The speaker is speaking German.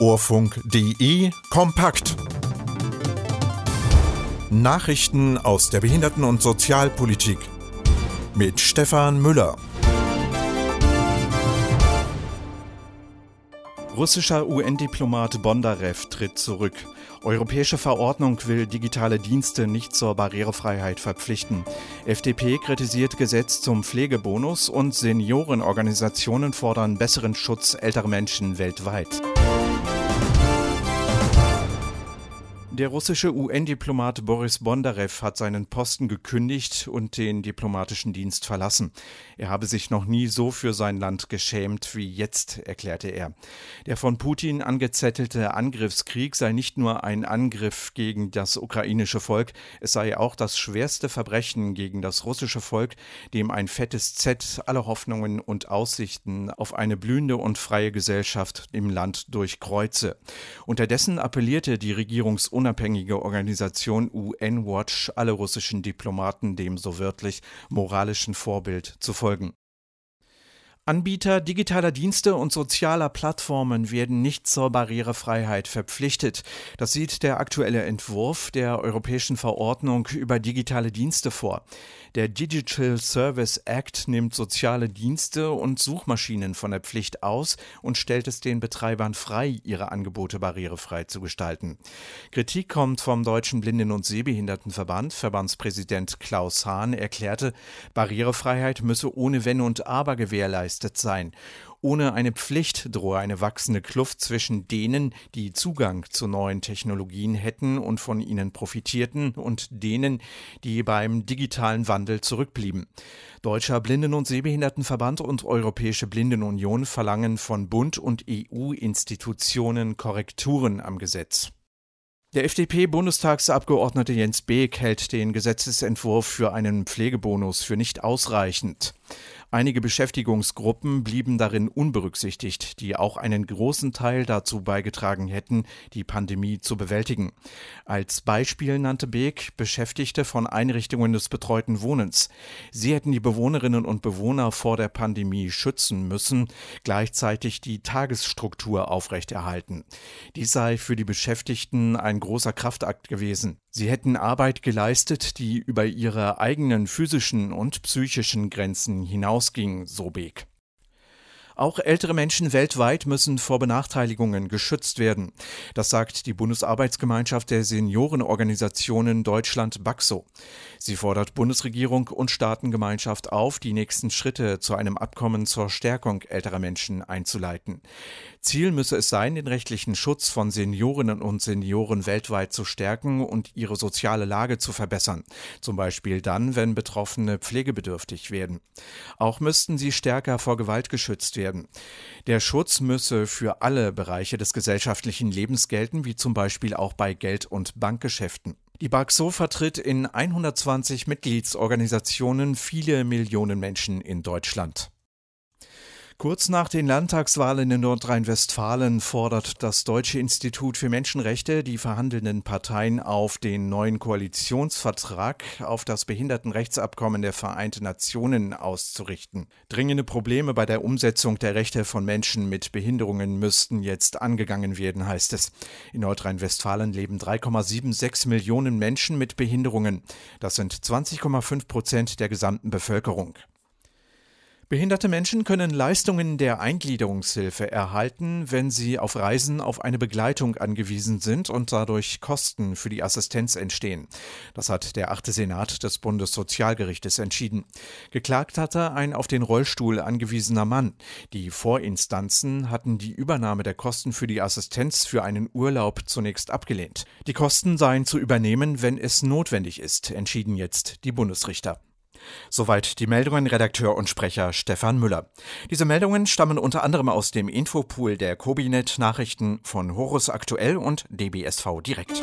Orfunk.de kompakt. Nachrichten aus der Behinderten- und Sozialpolitik mit Stefan Müller. Russischer UN-Diplomat Bondarev tritt zurück. Europäische Verordnung will digitale Dienste nicht zur Barrierefreiheit verpflichten. FDP kritisiert Gesetz zum Pflegebonus und Seniorenorganisationen fordern besseren Schutz älterer Menschen weltweit. Der russische UN-Diplomat Boris Bondarev hat seinen Posten gekündigt und den diplomatischen Dienst verlassen. Er habe sich noch nie so für sein Land geschämt wie jetzt, erklärte er. Der von Putin angezettelte Angriffskrieg sei nicht nur ein Angriff gegen das ukrainische Volk, es sei auch das schwerste Verbrechen gegen das russische Volk, dem ein fettes Z alle Hoffnungen und Aussichten auf eine blühende und freie Gesellschaft im Land durchkreuze. Unterdessen appellierte die Regierungs unabhängige Organisation UN Watch alle russischen Diplomaten dem so wörtlich moralischen Vorbild zu folgen. Anbieter digitaler Dienste und sozialer Plattformen werden nicht zur Barrierefreiheit verpflichtet. Das sieht der aktuelle Entwurf der Europäischen Verordnung über digitale Dienste vor. Der Digital Service Act nimmt soziale Dienste und Suchmaschinen von der Pflicht aus und stellt es den Betreibern frei, ihre Angebote barrierefrei zu gestalten. Kritik kommt vom Deutschen Blinden- und Sehbehindertenverband. Verbandspräsident Klaus Hahn erklärte, Barrierefreiheit müsse ohne Wenn und Aber gewährleistet gewährleistet sein. Ohne eine Pflicht drohe eine wachsende Kluft zwischen denen, die Zugang zu neuen Technologien hätten und von ihnen profitierten, und denen, die beim digitalen Wandel zurückblieben. Deutscher Blinden- und Sehbehindertenverband und Europäische Blindenunion verlangen von Bund und EU-Institutionen Korrekturen am Gesetz. Der FDP-Bundestagsabgeordnete Jens Beek hält den Gesetzesentwurf für einen Pflegebonus für nicht ausreichend. Einige Beschäftigungsgruppen blieben darin unberücksichtigt, die auch einen großen Teil dazu beigetragen hätten, die Pandemie zu bewältigen. Als Beispiel nannte Beek Beschäftigte von Einrichtungen des betreuten Wohnens. Sie hätten die Bewohnerinnen und Bewohner vor der Pandemie schützen müssen, gleichzeitig die Tagesstruktur aufrechterhalten. Dies sei für die Beschäftigten ein großer Kraftakt gewesen. Sie hätten Arbeit geleistet, die über ihre eigenen physischen und psychischen Grenzen hinausging, so Beek. Auch ältere Menschen weltweit müssen vor Benachteiligungen geschützt werden. Das sagt die Bundesarbeitsgemeinschaft der Seniorenorganisationen Deutschland Baxo. Sie fordert Bundesregierung und Staatengemeinschaft auf, die nächsten Schritte zu einem Abkommen zur Stärkung älterer Menschen einzuleiten. Ziel müsse es sein, den rechtlichen Schutz von Seniorinnen und Senioren weltweit zu stärken und ihre soziale Lage zu verbessern. Zum Beispiel dann, wenn Betroffene pflegebedürftig werden. Auch müssten sie stärker vor Gewalt geschützt werden werden. Der Schutz müsse für alle Bereiche des gesellschaftlichen Lebens gelten, wie zum Beispiel auch bei Geld- und Bankgeschäften. Die Baxo vertritt in 120 Mitgliedsorganisationen viele Millionen Menschen in Deutschland. Kurz nach den Landtagswahlen in Nordrhein-Westfalen fordert das Deutsche Institut für Menschenrechte die verhandelnden Parteien auf, den neuen Koalitionsvertrag auf das Behindertenrechtsabkommen der Vereinten Nationen auszurichten. Dringende Probleme bei der Umsetzung der Rechte von Menschen mit Behinderungen müssten jetzt angegangen werden, heißt es. In Nordrhein-Westfalen leben 3,76 Millionen Menschen mit Behinderungen. Das sind 20,5 Prozent der gesamten Bevölkerung. Behinderte Menschen können Leistungen der Eingliederungshilfe erhalten, wenn sie auf Reisen auf eine Begleitung angewiesen sind und dadurch Kosten für die Assistenz entstehen. Das hat der achte Senat des Bundessozialgerichtes entschieden. Geklagt hatte ein auf den Rollstuhl angewiesener Mann. Die Vorinstanzen hatten die Übernahme der Kosten für die Assistenz für einen Urlaub zunächst abgelehnt. Die Kosten seien zu übernehmen, wenn es notwendig ist, entschieden jetzt die Bundesrichter. Soweit die Meldungen Redakteur und Sprecher Stefan Müller. Diese Meldungen stammen unter anderem aus dem Infopool der Kobinet Nachrichten von Horus Aktuell und DBSV Direkt.